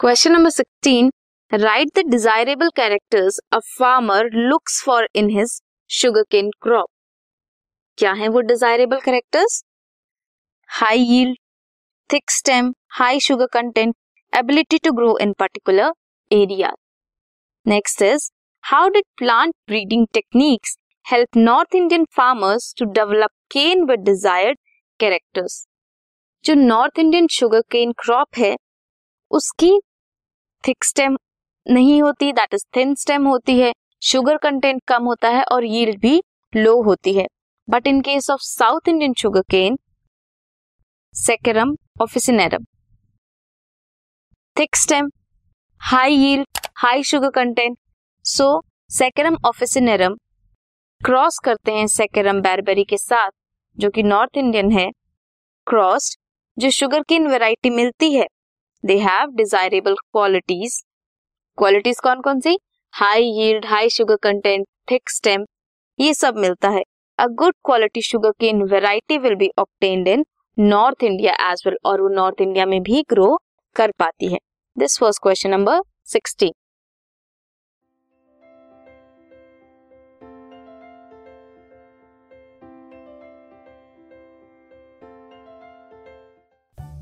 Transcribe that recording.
Question number sixteen right the desirable characters a farmer looks for in his sugar cane crop क्या है वो desirable characters high yield thick stem high sugar content ability to grow in particular area next is how did plant breeding techniques help north Indian farmers to develop cane with desired characters जो north Indian sugar cane crop है, उसकी thick stem नहीं होती that is thin stem होती है sugar content कम होता है और यील्ड भी लो होती है। But in case of south Indian sugar cane saccharum officinarum thick stem high yield high sugar content so saccharum officinarum cross करते हैं सेकेरम बैरबेरी के साथ, जो कि नॉर्थ इंडियन है क्रॉस्ड जो शुगर केन वेराइटी मिलती है। They have desirable qualities qualities कौन कौन सी? High yield high sugar content thick stem ये सब मिलता है। A good quality sugar cane variety will be obtained in north India as well और वो नॉर्थ इंडिया में भी ग्रो कर पाती है। This was question number sixteen